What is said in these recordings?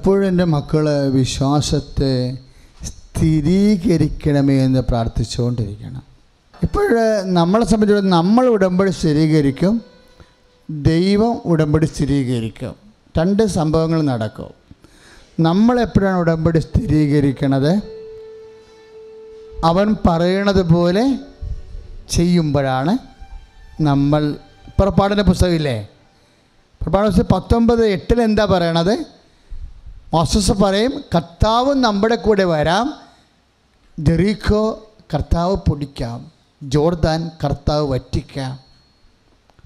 പലപ്പോഴും എന്റെ മക്കൾ വിശ്വാസത്തെ സ്ഥിരീകരിക്കണമേ എന്ന് പ്രാർത്ഥിച്ചുകൊണ്ടിരിക്കണം. ഇപ്പോൾ നമ്മളെ സംബന്ധിച്ചിടത്തോളം നമ്മൾ ഉടമ്പടി സ്ഥിരീകരിക്കും ദൈവം ഉടമ്പടി സ്ഥിരീകരിക്കും. രണ്ട് സംഭവങ്ങൾ നടക്കും. നമ്മളെപ്പോഴാണ് ഉടമ്പടി സ്ഥിരീകരിക്കണത്? അവൻ പറയണത് പോലെ ചെയ്യുമ്പോഴാണ് നമ്മൾ പുറപ്പാടിന്റെ പുസ്തകമില്ലേ? പുറപ്പാട് പുസ്തകം പത്തൊമ്പത് എട്ടിൽ എന്താ പറയണത്? മോസസ് പറയും കർത്താവ് നമ്മുടെ കൂടെ വരാം. ജെറീഖോ കർത്താവ് പൊടിക്കാം. ജോർദാൻ കർത്താവ് വറ്റിക്കാം.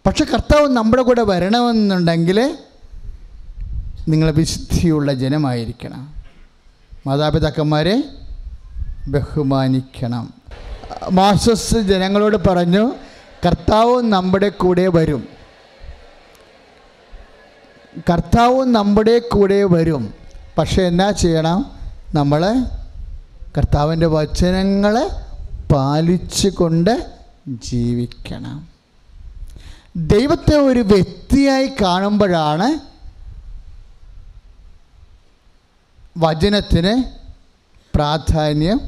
പക്ഷെ കർത്താവ് നമ്മുടെ കൂടെ വരണമെന്നുണ്ടെങ്കിൽ നിങ്ങൾ വിശുദ്ധിയുള്ള ജനമായിരിക്കണം. മാതാപിതാക്കന്മാരെ ബഹുമാനിക്കണം. മാസസ് ജനങ്ങളോട് പറഞ്ഞു കർത്താവ് നമ്മുടെ കൂടെ വരും. കർത്താവ് നമ്മുടെ കൂടെ വരും. പക്ഷെ എന്നാ ചെയ്യണം? നമ്മൾ കർത്താവിന്റെ വചനങ്ങളെ പാലിച്ചു കൊണ്ട് ജീവിക്കണം. ദൈവത്തെ ഒരു വ്യക്തിയായി കാണുമ്പോഴാണ് വചനത്തിന് പ്രാധാന്യം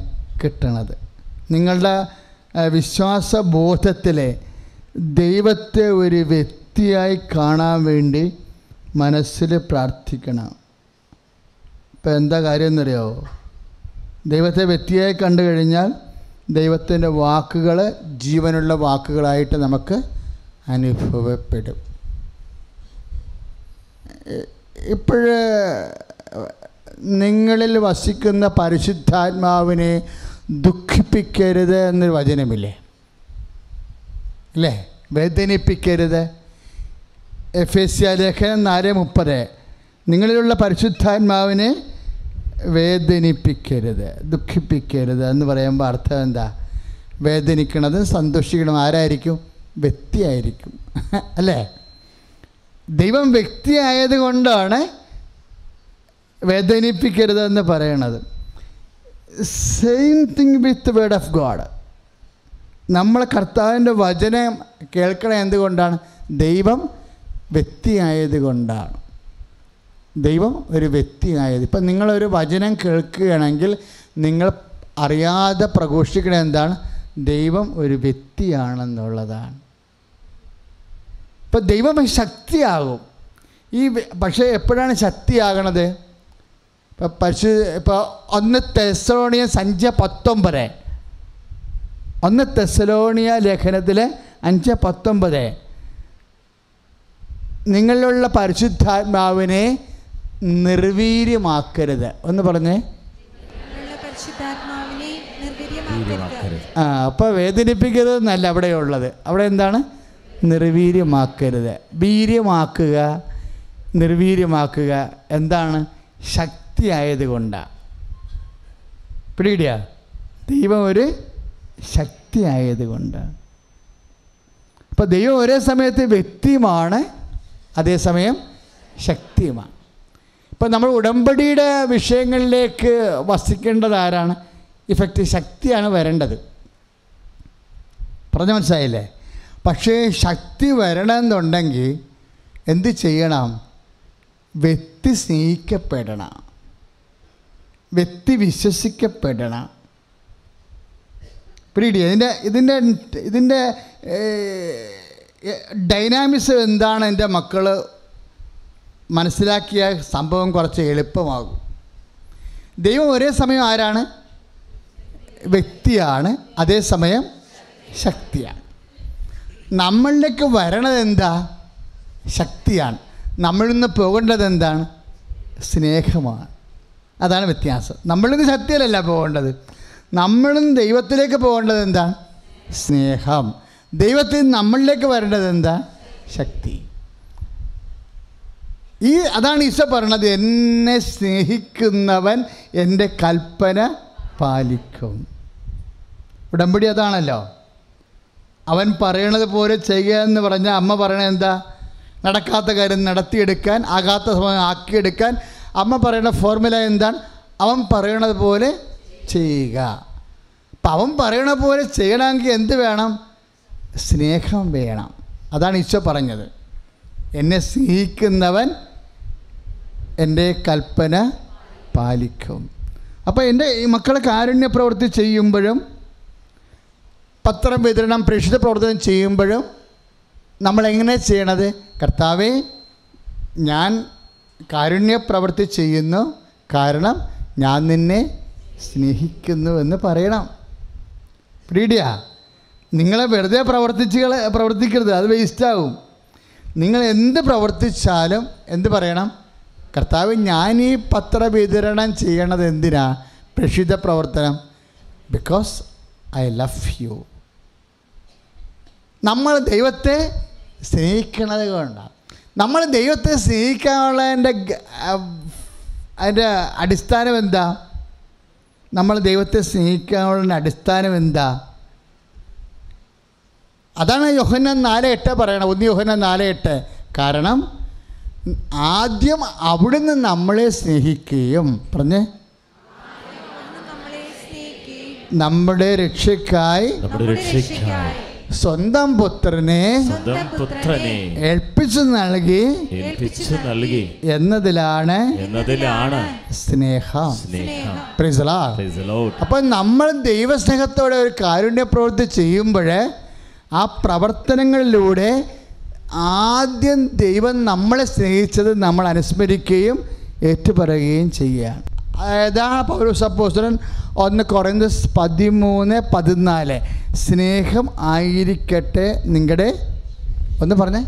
കിട്ടണത്. നിങ്ങളുടെ വിശ്വാസ വിശ്വാസബോധത്തിലെ ദൈവത്തെ ഒരു വ്യക്തിയായി കാണാൻ വേണ്ടി മനസ്സിൽ പ്രാർത്ഥിക്കണം. ഇപ്പം എന്താ കാര്യം എന്നറിയാമോ ദൈവത്തെ വ്യക്തിയായി കണ്ടു കഴിഞ്ഞാൽ ദൈവത്തിന്റെ വാക്കുകൾ ജീവനുള്ള വാക്കുകളായിട്ട് നമുക്ക് അനുഭവപ്പെടും. ഇപ്പോഴ് നിങ്ങളിൽ വസിക്കുന്ന പരിശുദ്ധാത്മാവിനെ ദുഃഖിപ്പിക്കരുത് എന്നൊരു വചനമില്ലേ? അല്ലേ? വേദനിപ്പിക്കരുത്. എഫ് എസ് സി ലേഖനം നാല് മുപ്പത്. നിങ്ങളിലുള്ള പരിശുദ്ധാത്മാവിനെ വേദനിപ്പിക്കരുത് ദുഃഖിപ്പിക്കരുത് എന്ന് പറയുമ്പോൾ അർത്ഥം എന്താ? വേദനിക്കണത് സന്തോഷിക്കണം. ആരായിരിക്കും? വ്യക്തിയായിരിക്കും. അല്ലേ? ദൈവം വ്യക്തിയായത് കൊണ്ടാണ് വേദനിപ്പിക്കരുതെന്ന് പറയണത്. Same thing with word of God നമ്മൾ കർത്താവിന്റെ വചനം കേൾക്കണം എന്തുകൊണ്ടാണ്? ദൈവം വ്യക്തിയായത് കൊണ്ടാണ് ദൈവം ഒരു വ്യക്തിയായത്. ഇപ്പം നിങ്ങളൊരു വചനം കേൾക്കുകയാണെങ്കിൽ നിങ്ങൾ അറിയാതെ പ്രഘോഷിക്കണ എന്താണ്? ദൈവം ഒരു വ്യക്തിയാണെന്നുള്ളതാണ്. ഇപ്പം ദൈവം ശക്തിയാകും. ഈ പക്ഷേ എപ്പോഴാണ് ശക്തിയാകണത്? ഇപ്പം പശു ഇപ്പോൾ ഒന്ന് തെസലോണിയ സഞ്ച പത്തൊമ്പത്. ഒന്ന് തെസലോണിയ ലേഖനത്തിലെ അഞ്ച് പത്തൊമ്പത്. നിങ്ങളിലുള്ള പരിശുദ്ധാത്മാവിനെ നിർവീര്യമാക്കരുത്. ഒന്ന് പറഞ്ഞേ. ആ അപ്പോൾ വേദനിപ്പിക്കരുത് എന്നല്ല അവിടെ ഉള്ളത്. അവിടെ എന്താണ്? നിർവീര്യമാക്കരുത്. വീര്യമാക്കുക നിർവീര്യമാക്കുക എന്താണ്? ശക്തിയായത് കൊണ്ടാണ് പിടികിടിയ. ദൈവം ഒരു ശക്തിയായത് കൊണ്ടാണ് അപ്പോൾ ദൈവം ഒരേ സമയത്ത് വ്യക്തിയുമാണ് അതേസമയം ശക്തിയുമാണ്. ഇപ്പം നമ്മൾ ഉടമ്പടിയുടെ വിഷയങ്ങളിലേക്ക് വസിക്കേണ്ടത് ആരാണ് ഇഫക്റ്റ് ശക്തിയാണ് വരേണ്ടത്. പറഞ്ഞ മനസ്സിലായില്ലേ? പക്ഷേ ശക്തി വരണമെന്നുണ്ടെങ്കിൽ എന്ത് ചെയ്യണം? വ്യക്തി സ്നേഹിക്കപ്പെടണം. വ്യക്തി വിശ്വസിക്കപ്പെടണം. പിടി ഇതിന്റെ ഇതിന്റെ ഇതിന്റെ ഡൈനാമിക്സ് എന്താണ് എന്റെ മക്കൾ മനസ്സിലാക്കിയ സംഭവം കുറച്ച് എളുപ്പമാകും. ദൈവം ഒരേ സമയം ആരാണ്? വ്യക്തിയാണ്. അതേസമയം ശക്തിയാണ്. നമ്മളിലേക്ക് വരണത് എന്താ? ശക്തിയാണ്. നമ്മളിൽ നിന്ന് പോകേണ്ടത് എന്താണ്? സ്നേഹമാണ്. അതാണ് വ്യത്യാസം. നമ്മളിൽ നിന്ന് ശക്തിയിലല്ല പോകേണ്ടത്. നമ്മളും ദൈവത്തിലേക്ക് പോകേണ്ടത് എന്താ? സ്നേഹം. ദൈവത്തിൽ നമ്മളിലേക്ക് വരേണ്ടത് എന്താ? ശക്തി. ഈ അതാണ് ഈശോ പറയണത് എന്നെ സ്നേഹിക്കുന്നവൻ എന്റെ കൽപ്പന പാലിക്കും. ഉടമ്പടി അതാണല്ലോ. അവൻ പറയണത് പോലെ ചെയ്യുക എന്ന് പറഞ്ഞാൽ അമ്മ പറയണത് എന്താ? നടക്കാത്ത കാര്യം നടത്തിയെടുക്കാൻ ആകാത്ത സമയം ആക്കിയെടുക്കാൻ. അമ്മ പറയുന്ന ഫോർമുല എന്താണ്? അവൻ പറയണത് പോലെ ചെയ്യുക. അപ്പം അവൻ പറയണ പോലെ ചെയ്യണമെങ്കിൽ എന്ത് വേണം? സ്നേഹം വേണം. അതാണ് ഈശോ പറഞ്ഞത്. എന്നെ സ്നേഹിക്കുന്നവൻ എന്റെ കൽപ്പന പാലിക്കും. അപ്പോൾ എന്റെ ഈ മക്കളെ കാരുണ്യ പ്രവൃത്തി ചെയ്യുമ്പോഴും പത്രം വിതരണം പ്രേക്ഷിത പ്രവർത്തനം ചെയ്യുമ്പോഴും നമ്മളെങ്ങനെ ചെയ്യണത്? കർത്താവേ ഞാൻ കാരുണ്യ പ്രവൃത്തി ചെയ്യുന്നു കാരണം ഞാൻ നിന്നെ സ്നേഹിക്കുന്നു എന്ന് പറയണം. പ്രീഡിയ നിങ്ങളെ വെറുതെ പ്രവർത്തിച്ചുകൾ പ്രവർത്തിക്കരുത് അത് വേസ്റ്റാവും നിങ്ങൾ എന്ത് പ്രവർത്തിച്ചാലും എന്ത് പറയണം? കർത്താവ് ഞാൻ ഈ പത്ര വിതരണം ചെയ്യണത് എന്തിനാ? പ്രക്ഷിത പ്രവർത്തനം. ബിക്കോസ് ഐ ലവ് യു നമ്മൾ ദൈവത്തെ സ്നേഹിക്കണത് കൊണ്ടാണ് നമ്മൾ ദൈവത്തെ സ്നേഹിക്കാനുള്ള എന്റെ അതിന്റെ അടിസ്ഥാനം എന്താ? നമ്മൾ ദൈവത്തെ സ്നേഹിക്കാനുള്ള അടിസ്ഥാനം എന്താ? അതാണ് യോഹന നാല് എട്ട് പറയണം ഒന്ന് യോഹന നാല് എട്ട്. കാരണം ആദ്യം അവിടുന്ന് നമ്മളെ സ്നേഹിക്കുകയും പറഞ്ഞ്. നമ്മുടെ രക്ഷയ്ക്കായി സ്വന്തം പുത്രനെ ഏൽപ്പിച്ചു നൽകി ഏൽപ്പിച്ചു നൽകി എന്നതിലാണ് എന്നതിലാണ് സ്നേഹം. സ്നേഹം. അപ്പൊ. നമ്മൾ ദൈവസ്നേഹത്തോടെ ഒരു കാരുണ്യ പ്രവൃത്തി ചെയ്യുമ്പോഴേ ആ പ്രവർത്തനങ്ങളിലൂടെ ആദ്യം ദൈവം നമ്മളെ സ്നേഹിച്ചത് നമ്മൾ അനുസ്മരിക്കുകയും ഏറ്റുപറയുകയും ചെയ്യുകയാണ് അതാണ് പൗരസപ്പോസ്റ്റൻ ഒന്ന് കുറഞ്ഞ പതിമൂന്ന് പതിനാല് സ്നേഹം ആയിരിക്കട്ടെ നിങ്ങളുടെ ഒന്ന് പറഞ്ഞേ.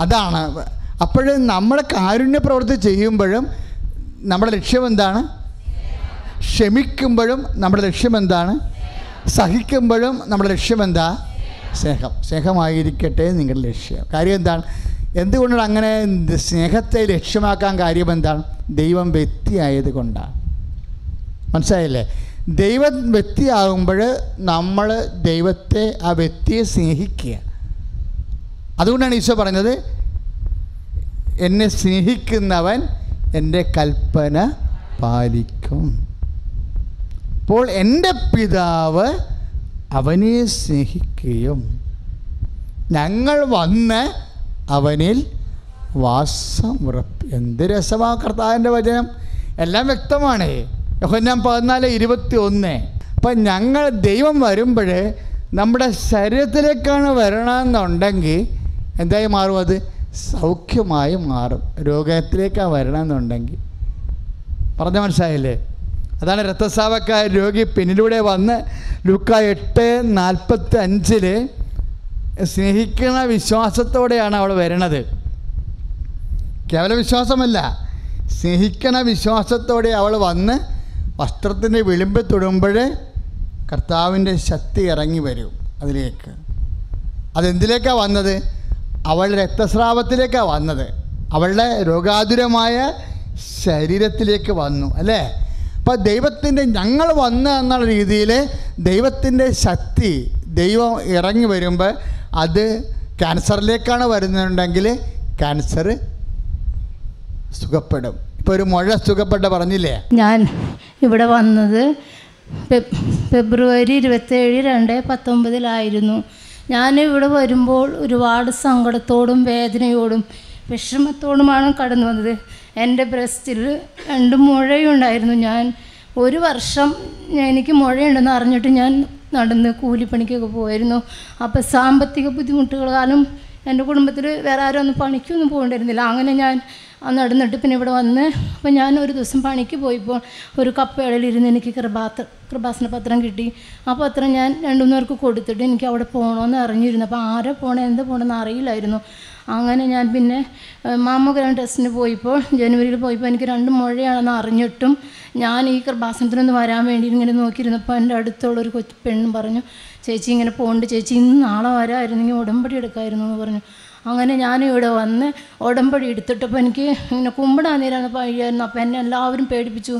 അതാണ്. അപ്പോഴും നമ്മൾ കാരുണ്യ പ്രവൃത്തി ചെയ്യുമ്പോഴും നമ്മുടെ ലക്ഷ്യം എന്താണ്? ക്ഷമിക്കുമ്പോഴും നമ്മുടെ ലക്ഷ്യം എന്താണ്? സഹിക്കുമ്പോഴും നമ്മുടെ ലക്ഷ്യം എന്താ? സ്നേഹം. സ്നേഹമായിരിക്കട്ടെ നിങ്ങളുടെ ലക്ഷ്യം. കാര്യം എന്താണ്? എന്തുകൊണ്ടാണ് അങ്ങനെ സ്നേഹത്തെ ലക്ഷ്യമാക്കാൻ കാര്യം എന്താണ്? ദൈവം വ്യക്തിയായത് കൊണ്ടാണ്. മനസ്സിലായില്ലേ? ദൈവം വ്യക്തിയാകുമ്പോൾ നമ്മൾ ദൈവത്തെ ആ വ്യക്തിയെ സ്നേഹിക്കുക. അതുകൊണ്ടാണ് ഈശോ പറഞ്ഞത് എന്നെ സ്നേഹിക്കുന്നവൻ എന്റെ കൽപ്പന പാലിക്കും. അപ്പോൾ എന്റെ പിതാവ് അവനെ സ്നേഹിക്കുകയും ഞങ്ങൾ വന്ന് അവനിൽ വാസം ഉറപ്പ് എന്ത് രസമാ കർത്താവിന്റെ വചനം? എല്ലാം വ്യക്തമാണ്. യോഹന്നാൻ പതിനാല് ഇരുപത്തി ഒന്ന് അപ്പം ഞങ്ങൾ ദൈവം വരുമ്പോൾ നമ്മുടെ ശരീരത്തിലേക്കാണ് വരണമെന്നുണ്ടെങ്കിൽ എന്തായി മാറും അത്? സൗഖ്യമായി മാറും. രോഗത്തിലേക്കാണ് വരണമെന്നുണ്ടെങ്കിൽ. പറഞ്ഞ മനസ്സിലായില്ലേ? അതാണ് രക്തസ്രാവക്കായ രോഗി പിന്നിലൂടെ വന്ന് ലുക്ക എട്ട് നാൽപ്പത്തി അഞ്ചിൽ സ്നേഹിക്കുന്ന വിശ്വാസത്തോടെയാണ് അവൾ വരണത്. കേവല വിശ്വാസമല്ല സ്നേഹിക്കണ വിശ്വാസത്തോടെ അവൾ വന്ന് വസ്ത്രത്തിന്റെ വിളിമ്പ് തൊടുമ്പോൾ കർത്താവിന്റെ ശക്തി ഇറങ്ങി വരും അതിലേക്ക്. അതെന്തിലേക്കാണ് വന്നത്? അവൾ രക്തസ്രാവത്തിലേക്കാണ് വന്നത്. അവളുടെ രോഗാതുരമായ ശരീരത്തിലേക്ക് വന്നു അല്ലേ? അപ്പോൾ ദൈവത്തിന്റെ ഞങ്ങൾ വന്ന് എന്നുള്ള രീതിയിൽ ദൈവത്തിന്റെ ശക്തി ദൈവം ഇറങ്ങി വരുമ്പോൾ അത് ക്യാൻസറിലേക്കാണ് വരുന്നുണ്ടെങ്കിൽ ക്യാൻസർ സുഖപ്പെടും. ഇപ്പോൾ ഒരു മുഴ സുഖപ്പെട്ട പറഞ്ഞില്ലേ? ഞാൻ ഇവിടെ വന്നത് ഫെബ്രുവരി ഇരുപത്തേഴ് രണ്ട് പത്തൊമ്പതിലായിരുന്നു. ഞാൻ ഇവിടെ വരുമ്പോൾ ഒരുപാട് സങ്കടത്തോടും വേദനയോടും വിഷമത്തോടുമാണ് കടന്നു വന്നത്. എന്റെ ബ്രസ്റ്റിൽ രണ്ട് മുഴയുണ്ടായിരുന്നു ഞാൻ ഒരു വർഷം എനിക്ക് മുഴയുണ്ടെന്ന് അറിഞ്ഞിട്ട് ഞാൻ നടന്ന് കൂലിപ്പണിക്കൊക്കെ പോയിരുന്നു. അപ്പോൾ സാമ്പത്തിക ബുദ്ധിമുട്ടുകൾ കാരണം എന്റെ കുടുംബത്തിൽ വേറെ ആരും ഒന്നും പണിക്കൊന്നും പോകേണ്ടിരുന്നില്ല അങ്ങനെ ഞാൻ നടന്നിട്ട് പിന്നെ ഇവിടെ വന്ന് അപ്പോൾ ഞാൻ ഒരു ദിവസം പണിക്ക് പോയപ്പോൾ ഒരു കപ്പേളയിലിരുന്ന് എനിക്ക് കൃപാത്ര കൃപാസന പത്രം കിട്ടി. ആ പത്രം ഞാൻ രണ്ടു പേർക്ക് കൊടുത്തിട്ട് എനിക്ക് അവിടെ പോകണമെന്ന് അറിഞ്ഞിരുന്നു. അപ്പോൾ ആരെ പോകണം എന്ത് പോകണമെന്ന് അറിയില്ലായിരുന്നു. അങ്ങനെ ഞാൻ പിന്നെ മാമോഗ്രാം ടെസ്റ്റിന് പോയപ്പോൾ ജനുവരിയിൽ പോയപ്പോൾ എനിക്ക് രണ്ട് മുഴയാണെന്ന് അറിഞ്ഞിട്ടും ഞാൻ ഈ കൃപാസനത്തിനൊന്ന് വരാൻ വേണ്ടി ഇങ്ങനെ നോക്കിയിരുന്നപ്പോൾ എന്റെ അടുത്തുള്ളൊരു കൊച്ചു പെണ്ണും പറഞ്ഞു ചേച്ചി ഇങ്ങനെ പോകണ്ട് ചേച്ചി ഇന്ന് നാളെ വരാമായിരുന്നെങ്കിൽ ഉടമ്പടി എടുക്കായിരുന്നു എന്ന് പറഞ്ഞു. അങ്ങനെ ഞാൻ ഇവിടെ വന്ന് ഉടമ്പടി എടുത്തിട്ടപ്പോൾ എനിക്ക് ഇങ്ങനെ കുമ്പിടാൻ നേരാണ് പഴിയായിരുന്നു അപ്പോൾ എന്നെ എല്ലാവരും പേടിപ്പിച്ചു.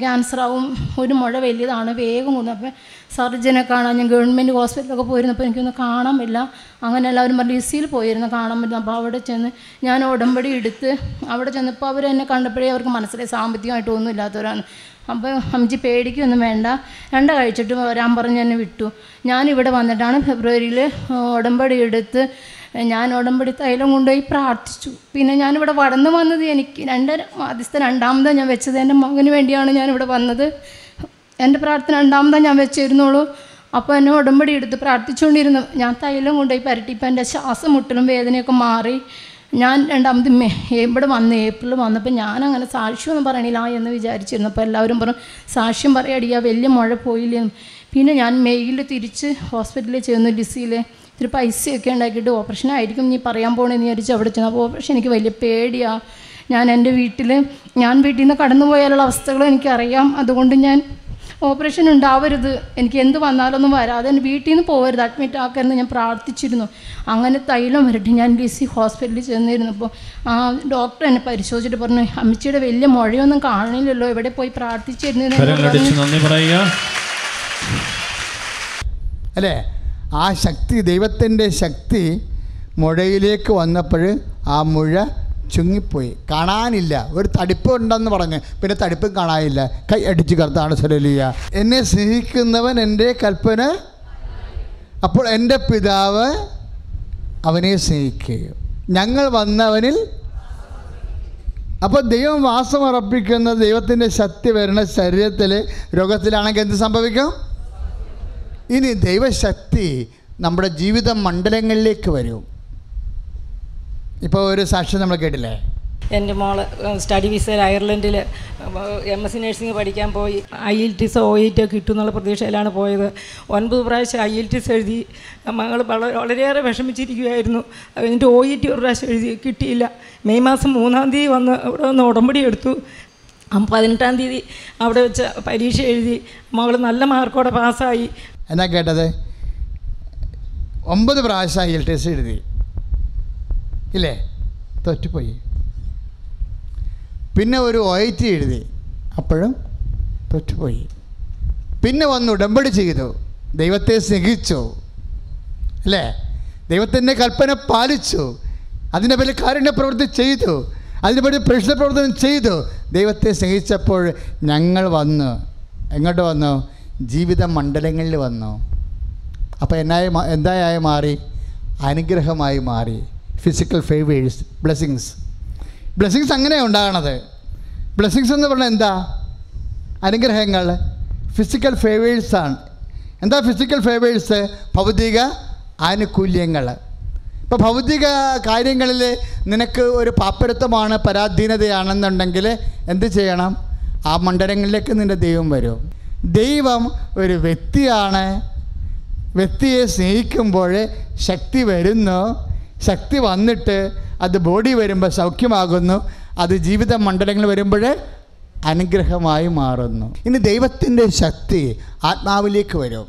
ക്യാൻസറാവും ഒരു മുഴ വലിയതാണ് വേഗം കൊണ്ടു അപ്പം സർജനെ കാണാൻ ഞാൻ ഗവൺമെന്റ് ഹോസ്പിറ്റലൊക്കെ പോയിരുന്നപ്പോൾ എനിക്കൊന്ന് കാണാൻ പറ്റില്ല. അങ്ങനെ എല്ലാവരും പറഞ്ഞു ഇസിയിൽ പോയിരുന്നു കാണാൻ പറ്റില്ല. അപ്പോൾ അവിടെ ചെന്ന് ഞാൻ ഉടമ്പടി എടുത്ത് അവിടെ ചെന്നപ്പോൾ അവർ എന്നെ കണ്ടപ്പോഴേ അവർക്ക് മനസ്സിലായി സാമ്പത്തികമായിട്ട് ഒന്നും ഇല്ലാത്തവരാണ്. അപ്പോൾ അമ്മച്ചി പേടിക്കൊന്നും വേണ്ട. രണ്ട കഴിച്ചിട്ട് വരാൻ പറഞ്ഞ് എന്നെ വിട്ടു. ഞാനിവിടെ വന്നിട്ടാണ് ഫെബ്രുവരിയിൽ ഉടമ്പടി എടുത്ത് ഞാൻ ഉടമ്പടി തൈലം കൊണ്ടുപോയി പ്രാർത്ഥിച്ചു. പിന്നെ ഞാനിവിടെ വളർന്നു വന്നത് എനിക്ക് രണ്ടര ആദ്യത്തെ രണ്ടാമതാണ് ഞാൻ വെച്ചത്. എന്റെ മകന് വേണ്ടിയാണ് ഞാനിവിടെ വന്നത്. എന്റെ പ്രാർത്ഥന രണ്ടാമതാണ് ഞാൻ വെച്ചിരുന്നുള്ളൂ. അപ്പോൾ എന്നെ ഉടമ്പടി എടുത്ത് പ്രാർത്ഥിച്ചുകൊണ്ടിരുന്നു. ഞാൻ തൈലം കൊണ്ടുപോയി പരട്ടിപ്പോൾ എന്റെ ശ്വാസം മുട്ടലും വേദനയൊക്കെ മാറി. ഞാൻ രണ്ടാമത് മേ ഇവിടെ വന്ന് ഏപ്രിൽ വന്നപ്പോൾ ഞാൻ അങ്ങനെ സാക്ഷ്യമൊന്നും പറയണില്ല എന്ന് വിചാരിച്ചിരുന്നു അപ്പോൾ എല്ലാവരും പറഞ്ഞു സാക്ഷ്യം പറയടിയാ വലിയ മഴ പോയില്ലെന്നും. പിന്നെ ഞാൻ മെയ്യിൽ തിരിച്ച് ഹോസ്പിറ്റലിൽ ചെന്നു ലിസിയിൽ ഇത്തിരി പൈസയൊക്കെ ഉണ്ടാക്കിയിട്ട് ഓപ്പറേഷൻ ആയിരിക്കും നീ പറയാൻ പോകണമെന്ന് വിചാരിച്ച് അവിടെ ചെന്നു. അപ്പോൾ ഓപ്പറേഷൻ എനിക്ക് വലിയ പേടിയാണ് ഞാൻ എന്റെ വീട്ടിൽ ഞാൻ വീട്ടിൽ നിന്ന് കടന്നു പോയാലുള്ള അവസ്ഥകൾ എനിക്കറിയാം. അതുകൊണ്ട് ഞാൻ ഓപ്പറേഷൻ ഉണ്ടാവരുത്. എനിക്ക് എന്ത് വന്നാലൊന്നും വരാതെ എന്റെ വീട്ടിൽ നിന്ന് പോകരുത് അഡ്മിറ്റ് ആക്കരുത് ഞാൻ പ്രാർത്ഥിച്ചിരുന്നു. അങ്ങനെ തൈലം വരട്ടെ. ഞാൻ ഡി സി ഹോസ്പിറ്റലിൽ ചെന്നിരുന്നപ്പോൾ ആ ഡോക്ടർ എന്നെ പരിശോധിച്ചിട്ട് പറഞ്ഞു അമ്മച്ചിയുടെ വലിയ മുഴയൊന്നും കാണില്ലല്ലോ. എവിടെ പോയി പ്രാർത്ഥിച്ചിരുന്നു? അല്ലേ? ആ ശക്തി ദൈവത്തിന്റെ ശക്തി മുഴയിലേക്ക് വന്നപ്പോൾ ആ മുഴ ചുങ്ങിപ്പോയി. കാണാനില്ല. ഒരു തടിപ്പ് ഉണ്ടെന്ന് പറഞ്ഞ്. പിന്നെ തടിപ്പും കാണാനില്ല. കൈ അടിച്ച് കർത്താണ് സരലിയ എന്നെ സ്നേഹിക്കുന്നവൻ എന്റെ കൽപ്പന അപ്പോൾ എന്റെ പിതാവ് അവനെ സ്നേഹിക്കുകയും. ഞങ്ങൾ വന്നവനിൽ അപ്പോൾ ദൈവം വാസം ഉറപ്പിക്കുന്ന ദൈവത്തിന്റെ ശക്തി വരുന്ന ശരീരത്തിൽ രോഗത്തിലാണെങ്കിൽ എന്ത് സംഭവിക്കും? ഇനി ദൈവശക്തി നമ്മുടെ ജീവിത മണ്ഡലങ്ങളിലേക്ക് വരും. ഇപ്പോൾ ഒരു സാക്ഷ്യം നമ്മൾ കേട്ടില്ലേ? എന്റെ മോൾ സ്റ്റഡി വിസയിൽ അയർലൻഡിൽ എം എസ് സി നഴ്സിംഗ് പഠിക്കാൻ പോയി. I L ടിസ് O E T കിട്ടും എന്നുള്ള പ്രതീക്ഷയിലാണ് പോയത്. ഒൻപത് പ്രാവശ്യം ഐ എൽ ടിസ് എഴുതി. മകൾ വളരെ വളരെയേറെ വിഷമിച്ചിരിക്കുകയായിരുന്നു എന്നിട്ട് ഒ ഇ ടി ഒരു പ്രാവശ്യം എഴുതി കിട്ടിയില്ല. മെയ് മാസം മൂന്നാം തീയതി വന്ന് ഇവിടെ വന്ന് ഉടമ്പടി എടുത്തു. പതിനെട്ടാം തീയതി അവിടെ വെച്ച് പരീക്ഷ എഴുതി. മകൾ നല്ല മാർക്കോടെ പാസ്സായി എന്നാ കേട്ടത്? ഒമ്പത് പ്രാവശ്യം എൽ ടി എസ് എഴുതി. ഇല്ലേ? തോറ്റുപോയി. പിന്നെ ഒരു ഒ ടി എഴുതി. അപ്പോഴും തോറ്റുപോയി. പിന്നെ വന്ന് ഉടമ്പടി ചെയ്തു. ദൈവത്തെ സ്നേഹിച്ചു. അല്ലേ? ദൈവത്തിന്റെ കൽപ്പന പാലിച്ചു. അതിന്റെ പേരിൽ കാരുണ്യ പ്രവൃത്തി ചെയ്തു. അതിന്റെ പേരിൽ പ്രശ്ന പ്രവർത്തനം ചെയ്തു. ദൈവത്തെ സ്നേഹിച്ചപ്പോൾ ഞങ്ങൾ വന്നു. എങ്ങോട്ട് വന്നു? ജീവിത മണ്ഡലങ്ങളിൽ വന്നു. അപ്പോൾ എന്നായി എന്തായി മാറി? അനുഗ്രഹമായി മാറി. ഫിസിക്കൽ ഫേവേഴ്സ് ബ്ലെസ്സിങ്സ് ബ്ലെസ്സിങ്സ് അങ്ങനെയാണ് ഉണ്ടാകണത്. ബ്ലെസ്സിങ്സ് എന്ന് പറഞ്ഞാൽ എന്താ? അനുഗ്രഹങ്ങൾ. ഫിസിക്കൽ ഫേവേഴ്സാണ് എന്താ ഫിസിക്കൽ ഫേവേഴ്സ് ഭൗതിക ആനുകൂല്യങ്ങൾ. ഇപ്പോൾ ഭൗതിക കാര്യങ്ങളിൽ നിനക്ക് ഒരു പാപ്പരത്വമാണ് പരാധീനതയാണെന്നുണ്ടെങ്കിൽ എന്ത് ചെയ്യണം? ആ മണ്ഡലങ്ങളിലേക്ക് നിന്റെ ദൈവം വരും. ദൈവം ഒരു വ്യക്തിയാണ്. വ്യക്തിയെ സ്നേഹിക്കുമ്പോൾ ശക്തി വരുന്നു. ശക്തി വന്നിട്ട് അത് ബോഡി വരുമ്പോൾ സൗഖ്യമാകുന്നു. അത് ജീവിത മണ്ഡലങ്ങൾ വരുമ്പോൾ അനുഗ്രഹമായി മാറുന്നു. ഇനി ദൈവത്തിന്റെ ശക്തി ആത്മാവിലേക്ക് വരും.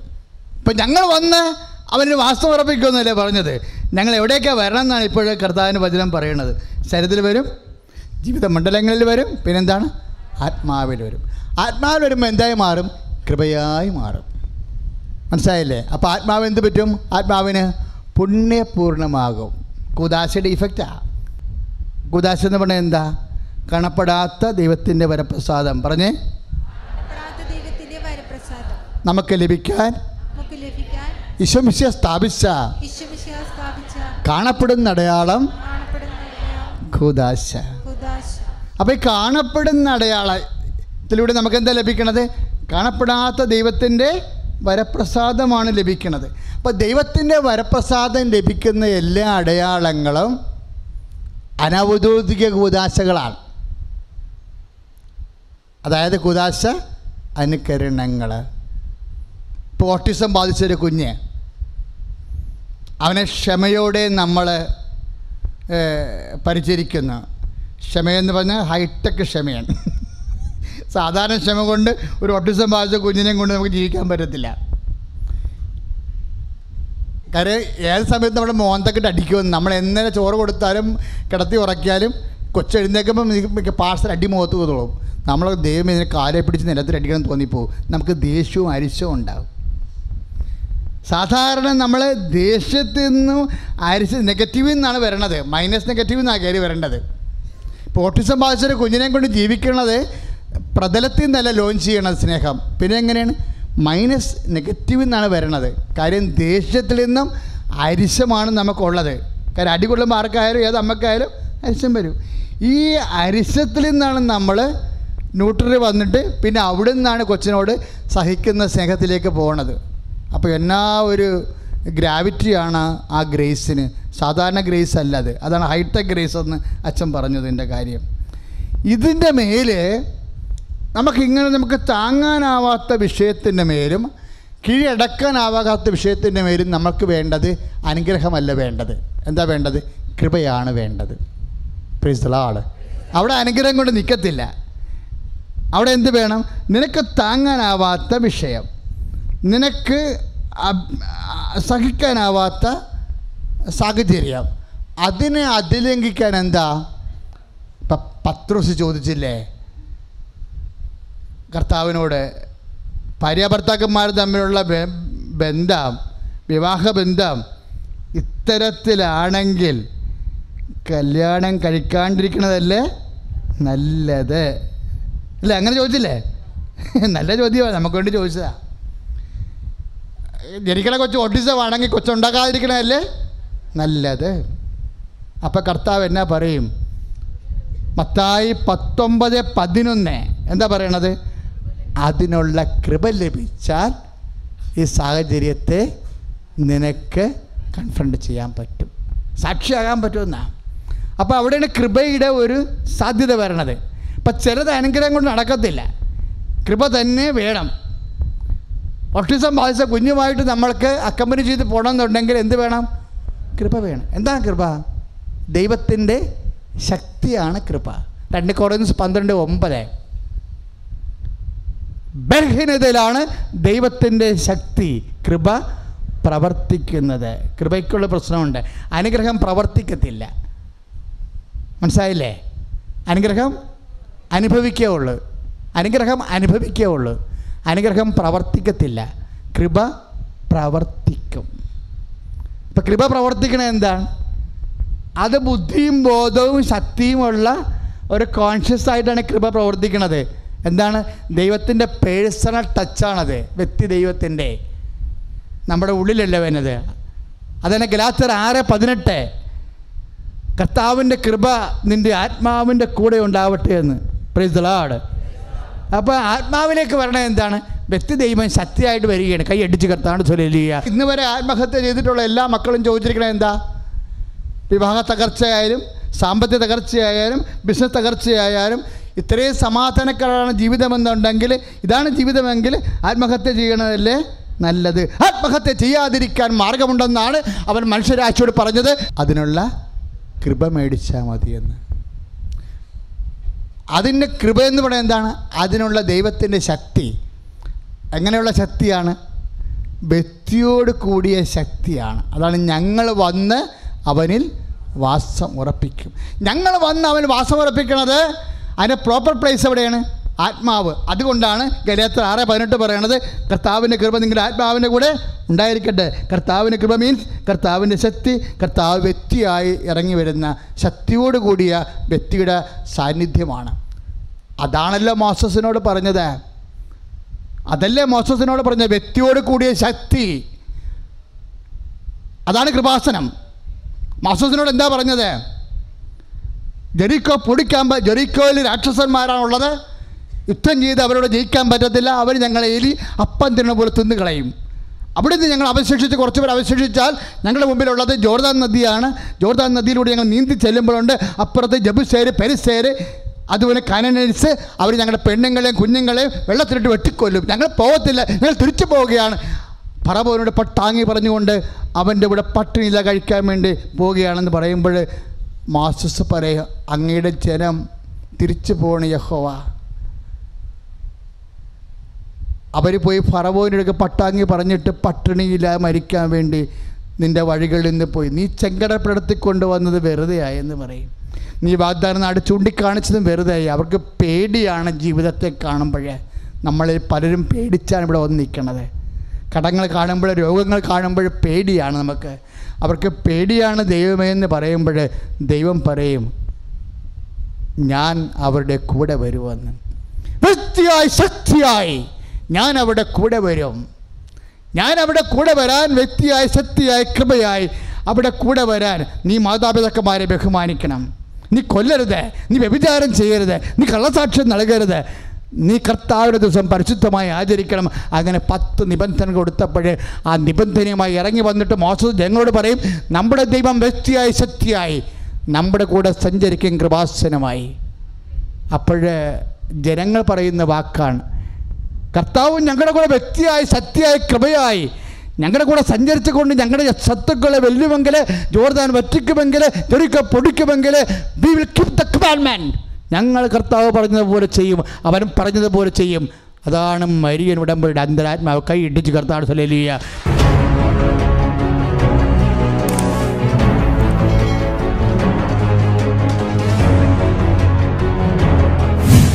ഇപ്പം ഞങ്ങൾ വന്ന് അവന് വാസ്തവം ഉറപ്പിക്കുമെന്നല്ലേ പറഞ്ഞത്? ഞങ്ങൾ എവിടെയൊക്കെ വരണം എന്നാണ് ഇപ്പോഴും കർത്താവിന് വചനം പറയണത് ശരീരത്തിൽ വരും ജീവിത മണ്ഡലങ്ങളിൽ വരും പിന്നെന്താണ്? ആത്മാവിൽ വരും ആത്മാവിൽ വരുമ്പോൾ എന്തായി മാറും? കൃപയായി മാറും. മനസ്സിലായില്ലേ? അപ്പോൾ ആത്മാവ് എന്ത് പറ്റും? ആത്മാവിന് പുണ്യപൂർണമാകും കുദാശയുടെ ഇഫക്റ്റാ കുദാശ എന്ന് പറഞ്ഞാൽ എന്താ? കാണപ്പെടാത്ത ദൈവത്തിന്റെ വരപ്രസാദം. പറഞ്ഞേ? നമുക്ക് ലഭിക്കാൻ? ഈശ്വമിശ്യ സ്ഥാപിച്ച. കാണപ്പെടുന്ന അടയാളം. കുദാശ. അപ്പോൾ ഈ കാണപ്പെടുന്ന അടയാളത്തിലൂടെ നമുക്ക് എന്താ ലഭിക്കണത്? കാണപ്പെടാത്ത ദൈവത്തിന്റെ വരപ്രസാദമാണ് ലഭിക്കുന്നത് അപ്പോൾ ദൈവത്തിന്റെ വരപ്രസാദം ലഭിക്കുന്ന എല്ലാ അടയാളങ്ങളും അനൗദ്യോഗിക കൂതാശകളാണ് അതായത് കൂതാശ അനുകരണങ്ങൾ ഇപ്പോൾ ഓട്ടിസം ബാധിച്ചൊരു കുഞ്ഞ്. അവനെ ക്ഷമയോടെ നമ്മൾ പരിചരിക്കുന്നു. ക്ഷമയെന്ന് പറഞ്ഞാൽ ഹൈടെക് ക്ഷമയാണ്. സാധാരണ ക്ഷമ കൊണ്ട് ഒരു ഓട്ടിസം ബാധിച്ച കുഞ്ഞിനെയും കൊണ്ട് നമുക്ക് ജീവിക്കാൻ പറ്റത്തില്ല. കാര്യം ഏത് സമയത്ത് നമ്മുടെ മോന്തക്കിട്ട് അടിക്കുമെന്ന്. നമ്മൾ എങ്ങനെ ചോറ് കൊടുത്താലും കിടത്തി ഉറക്കിയാലും കൊച്ചെഴുന്നേക്കുമ്പോൾ പാർസൽ അടി മുഖത്ത് തോന്നും നമ്മൾ ദൈവം ഇതിനെ കാലെ പിടിച്ച് നിലത്തിൽ അടിക്കണം തോന്നിപ്പോവും നമുക്ക് ദേഷ്യവും അരിശവും ഉണ്ടാകും. സാധാരണ നമ്മൾ ദേഷ്യത്തിൽ നിന്നും അരിശ നെഗറ്റീവിൽ നിന്നാണ് വരണത്. മൈനസ് നെഗറ്റീവിൽ നിന്നാണ് കയറി വരേണ്ടത്. ഇപ്പോൾ ഓട്ടിസം ബാധിച്ചൊരു കുഞ്ഞിനെ കൊണ്ട് ജീവിക്കുന്നത് പ്രതലത്തിൽ നിന്നല്ല ലോഞ്ച് ചെയ്യണത് സ്നേഹം. പിന്നെ എങ്ങനെയാണ്? മൈനസ് നെഗറ്റീവ് നിന്നാണ് വരണത്. കാര്യം ദേഷ്യത്തിൽ നിന്നും അരിശമാണ് നമുക്കുള്ളത്. കാര്യം അടി കൊള്ളുമ്പോൾ ആർക്കായാലും ഏത് അമ്മക്കായാലും അരിശം വരും. ഈ അരിശത്തിൽ നിന്നാണ് നമ്മൾ ന്യൂട്രൽ വന്നിട്ട് പിന്നെ അവിടെ നിന്നാണ് കൊച്ചിനോട് സഹിക്കുന്ന സ്നേഹത്തിലേക്ക് പോകണത് അപ്പോൾ എന്നാ ഒരു ഗ്രാവിറ്റിയാണ് ആ ഗ്രേസിന് സാധാരണ ഗ്രേസ് അല്ല അത്. അതാണ് ഹൈടെക് ഗ്രേസ് എന്ന് അച്ഛൻ പറഞ്ഞത് എന്റെ കാര്യം. ഇതിന്റെ മേൽ നമുക്കിങ്ങനെ നമുക്ക് താങ്ങാനാവാത്ത വിഷയത്തിന്റെ മേലും കീഴടക്കാനാവാത്ത വിഷയത്തിന്റെ മേലും നമുക്ക് വേണ്ടത് അനുഗ്രഹമല്ല വേണ്ടത്. എന്താ വേണ്ടത്? കൃപയാണ് വേണ്ടത്. പ്രീസ്തളാൾ അവിടെ അനുഗ്രഹം കൊണ്ട് നിൽക്കത്തില്ല അവിടെ എന്ത് വേണം? നിനക്ക് താങ്ങാനാവാത്ത വിഷയം. നിനക്ക് സഹിക്കാനാവാത്ത സാഹചര്യം. അതിനെ അതിലംഘിക്കാൻ എന്താ? ഇപ്പം പത്രോസ് ചോദിച്ചില്ലേ? കർത്താവിനോട് ഭാര്യാഭർത്താക്കന്മാർ തമ്മിലുള്ള ബന്ധം വിവാഹ ബന്ധം ഇത്തരത്തിലാണെങ്കിൽ കല്യാണം കഴിക്കാണ്ടിരിക്കണതല്ലേ നല്ലത്? അല്ല അങ്ങനെ ചോദിച്ചില്ലേ? നല്ല ചോദ്യമാണ് നമുക്ക് വേണ്ടി ചോദിച്ചതാ. ജനിക്കണ കൊച്ചു ഓട്ടിസം ആണെങ്കിൽ കൊച്ചുണ്ടാക്കാതിരിക്കണതല്ലേ നല്ലത്. അപ്പം കർത്താവ് എന്നാ പറയും? മത്തായി പത്തൊമ്പത് പതിനൊന്ന്. എന്താ പറയണത്? അതിനുള്ള കൃപ ലഭിച്ചാൽ ഈ സാഹചര്യത്തെ നിനക്ക് കൺഫ്രണ്ട് ചെയ്യാൻ പറ്റും. സാക്ഷിയാകാൻ പറ്റുമെന്നാ. അപ്പോൾ അവിടെയാണ് കൃപയുടെ ഒരു സാധ്യത വരണത്. അപ്പം ചിലത് അനുഗ്രഹം കൊണ്ട് നടക്കത്തില്ല. കൃപ തന്നെ വേണം. ഒട്ടിസം ബാധിച്ച കുഞ്ഞുമായിട്ട് നമ്മൾക്ക് അക്കമ്പനി ചെയ്ത് പോകണമെന്നുണ്ടെങ്കിൽ എന്ത് വേണം? കൃപ വേണം. എന്താണ് കൃപ? ദൈവത്തിന്റെ ശക്തിയാണ് കൃപ. രണ്ട് കോറിൻസ് പന്ത്രണ്ട് ഒമ്പത്. ബലഹീനതയിലാണ് ദൈവത്തിന്റെ ശക്തി. കൃപ പ്രവർത്തിക്കുന്നത്. കൃപയ്ക്കുള്ള പ്രശ്നമുണ്ട്. അനുഗ്രഹം പ്രവർത്തിക്കത്തില്ല. മനസ്സിലായില്ലേ? അനുഗ്രഹം അനുഭവിക്കേ ഉള്ളൂ അനുഗ്രഹം അനുഭവിക്കേ ഉള്ളൂ അനുഗ്രഹം പ്രവർത്തിക്കത്തില്ല. കൃപ പ്രവർത്തിക്കും. ഇപ്പം കൃപ പ്രവർത്തിക്കണത് എന്താണ്? അത് ബുദ്ധിയും ബോധവും ശക്തിയുമുള്ള ഒരു കോൺഷ്യസ് ആയിട്ടാണ് കൃപ പ്രവർത്തിക്കുന്നത് എന്താണ്? ദൈവത്തിന്റെ പേഴ്സണൽ ടച്ചാണത് വ്യക്തി ദൈവത്തിന്റെ നമ്മുടെ ഉള്ളിലല്ല വരുന്നത്? അതന്നെ ഗലാത്തർ ആറ് പതിനെട്ട്. കർത്താവിന്റെ കൃപ നിന്റെ ആത്മാവിന്റെ കൂടെ ഉണ്ടാവട്ടെ എന്ന്. പ്രൈസലാട് അപ്പോൾ ആത്മാവിലേക്ക് വരണത് എന്താണ്? വ്യക്തി ദൈവം ശക്തിയായിട്ട് വരികയാണ്. കൈ അടിച്ച് കർത്താണ് ചൊല്ലിയ ഇന്ന് വരെ ആത്മഹത്യ ചെയ്തിട്ടുള്ള എല്ലാ മക്കളും ചോദിച്ചിരിക്കണത് എന്താ? വിവാഹ തകർച്ചയായാലും സാമ്പത്തിക തകർച്ചയായാലും ബിസിനസ് തകർച്ചയായാലും ഇത്രയും സമാധാനക്കാരാണ് ജീവിതമെന്നുണ്ടെങ്കിൽ ഇതാണ് ജീവിതമെങ്കിൽ ആത്മഹത്യ ചെയ്യണതല്ലേ നല്ലത്. ആത്മഹത്യ ചെയ്യാതിരിക്കാൻ മാർഗമുണ്ടെന്നാണ് അവൻ മനുഷ്യരാശിയോട് പറഞ്ഞത്. അതിനുള്ള കൃപ മേടിച്ചാൽ മതിയെന്ന്. അതിന്റെ കൃപ എന്ന് പറയുന്നത് എന്താണ്? അതിനുള്ള ദൈവത്തിന്റെ ശക്തി. എങ്ങനെയുള്ള ശക്തിയാണ്? വ്യക്തിയോട് കൂടിയ ശക്തിയാണ്. അതാണ് ഞങ്ങൾ വന്ന് അവനിൽ വാസം ഉറപ്പിക്കും. ഞങ്ങൾ വന്ന് അവൻ വാസം ഉറപ്പിക്കണത് അതിന്റെ പ്രോപ്പർ പ്ലേസ് എവിടെയാണ്? ആത്മാവ്. അതുകൊണ്ടാണ് ഗലേത്ര ആറ് പതിനെട്ട് പറയണത് കർത്താവിന്റെ കൃപ നിങ്ങളുടെ ആത്മാവിന്റെ കൂടെ ഉണ്ടായിരിക്കട്ടെ. കർത്താവിന്റെ കൃപ മീൻസ് കർത്താവിന്റെ ശക്തി കർത്താവ് വ്യക്തിയായി ഇറങ്ങി വരുന്ന ശക്തിയോട് കൂടിയ വ്യക്തിയുടെ സാന്നിധ്യമാണ്. അതാണല്ലോ മോസസിനോട് പറഞ്ഞത്. അതല്ലേ മോസസിനോട് പറഞ്ഞ വ്യക്തിയോട് കൂടിയ ശക്തി? അതാണ് കൃപാസനം. മോസസിനോട് എന്താ പറഞ്ഞത്? ജെറിക്കോ പൊടിക്കാൻ ജെറിക്കോയിൽ രാക്ഷസന്മാരാണുള്ളത്. യുദ്ധം ചെയ്ത് അവരോട് ജയിക്കാൻ പറ്റത്തില്ല. അവർ ഞങ്ങളെ എലി അപ്പം തിന്ന പോലെ തിന്നു കളയും. അവിടെ നിന്ന് ഞങ്ങൾ അവശേഷിച്ച് കുറച്ച് പേർ അവശേഷിച്ചാൽ ഞങ്ങളുടെ മുമ്പിലുള്ളത് ജോർദാൻ നദിയാണ്. ജോർദാൻ നദിയിലൂടെ ഞങ്ങൾ നീന്തി ചെല്ലുമ്പോഴുണ്ട്. അപ്പുറത്ത് ജബുസേര് പെരിസേര് അതുപോലെ കനനൻസ് അവർ ഞങ്ങളുടെ പെണ്ണുങ്ങളെയും കുഞ്ഞുങ്ങളെയും വെള്ളത്തിലിട്ട് വെട്ടിക്കൊല്ലും. ഞങ്ങൾ പോകത്തില്ല. ഞങ്ങൾ തിരിച്ചു പോവുകയാണ്. പറവോനോട് പട്ടാങ്ങി പറഞ്ഞുകൊണ്ട് അവന്റെ ഇവിടെ പട്ടിണിയില കഴിക്കാൻ വേണ്ടി പോവുകയാണെന്ന് പറയുമ്പോൾ മാസസ് പറയുക അങ്ങയുടെ ജനം തിരിച്ചു പോണ യഹോവ. അവർ പോയി ഫറവോനടുക്ക് പട്ടാങ്ങി പറഞ്ഞിട്ട് പട്ടിണിയില്ല മരിക്കാൻ വേണ്ടി നിന്റെ വഴികളിൽ നിന്ന് പോയി. നീ ചെങ്കടപ്പെടുത്തി കൊണ്ടുവന്നത് വെറുതെയായെന്ന് പറയും. നീ വാഗ്ദാന നാട് ചൂണ്ടിക്കാണിച്ചതും വെറുതെ അവർക്ക് പേടിയാണ് ജീവിതത്തെ കാണുമ്പോഴേ. നമ്മളിൽ പലരും പേടിച്ചാണ് ഇവിടെ വന്ന് നിൽക്കണത്. കടങ്ങൾ കാണുമ്പോൾ രോഗങ്ങൾ കാണുമ്പോൾ പേടിയാണ് നമുക്ക്. അവർക്ക് പേടിയാണ് ദൈവമേ എന്ന് പറയുമ്പോൾ ദൈവം പറയും ഞാൻ അവരുടെ കൂടെ വരുമെന്ന്. വ്യക്തിയായി ശക്തിയായി. ഞാൻ അവിടെ കൂടെ വരും. ഞാൻ അവിടെ കൂടെ വരാൻ വ്യക്തിയായി ശക്തിയായി കൃപയായി അവിടെ കൂടെ വരാൻ നീ മാതാപിതാക്കന്മാരെ ബഹുമാനിക്കണം. നീ കൊല്ലരുത്. നീ വ്യഭിചാരം ചെയ്യരുത്. നീ കള്ളസാക്ഷ്യം നൽകരുത്. നീ കർത്താവിന്റെ ദിവസം പരിശുദ്ധമായി ആചരിക്കണം. അങ്ങനെ പത്ത് നിബന്ധന കൊടുത്തപ്പോഴേ ആ നിബന്ധനയുമായി ഇറങ്ങി വന്നിട്ട് മോശം ജനങ്ങളോട് പറയും നമ്മുടെ ദൈവം വ്യക്തിയായി ശക്തിയായി. നമ്മുടെ കൂടെ സഞ്ചരിക്കും കൃപാസനമായി. അപ്പോഴ് ജനങ്ങൾ പറയുന്ന വാക്കാണ് കർത്താവ് ഞങ്ങളുടെ കൂടെ വ്യക്തിയായി ശക്തിയായി കൃപയായി. ഞങ്ങളുടെ കൂടെ സഞ്ചരിച്ചുകൊണ്ട് ഞങ്ങളുടെ ശത്രുക്കളെ വെല്ലുമെങ്കിൽ ജോർദാൻ വറ്റിക്കുമെങ്കിൽ ചെറുക്ക പൊടിക്കുമെങ്കിൽ we will keep the commandment ഞങ്ങൾ കർത്താവ് പറഞ്ഞതുപോലെ ചെയ്യും അവൻ പറഞ്ഞതുപോലെ ചെയ്യും. അതാണ് മരിയൻ ഉടമ്പടിയുടെ അന്തരാത്മാവ് കൈ ഇടിച്ച് കർത്താവ് സലേലിയ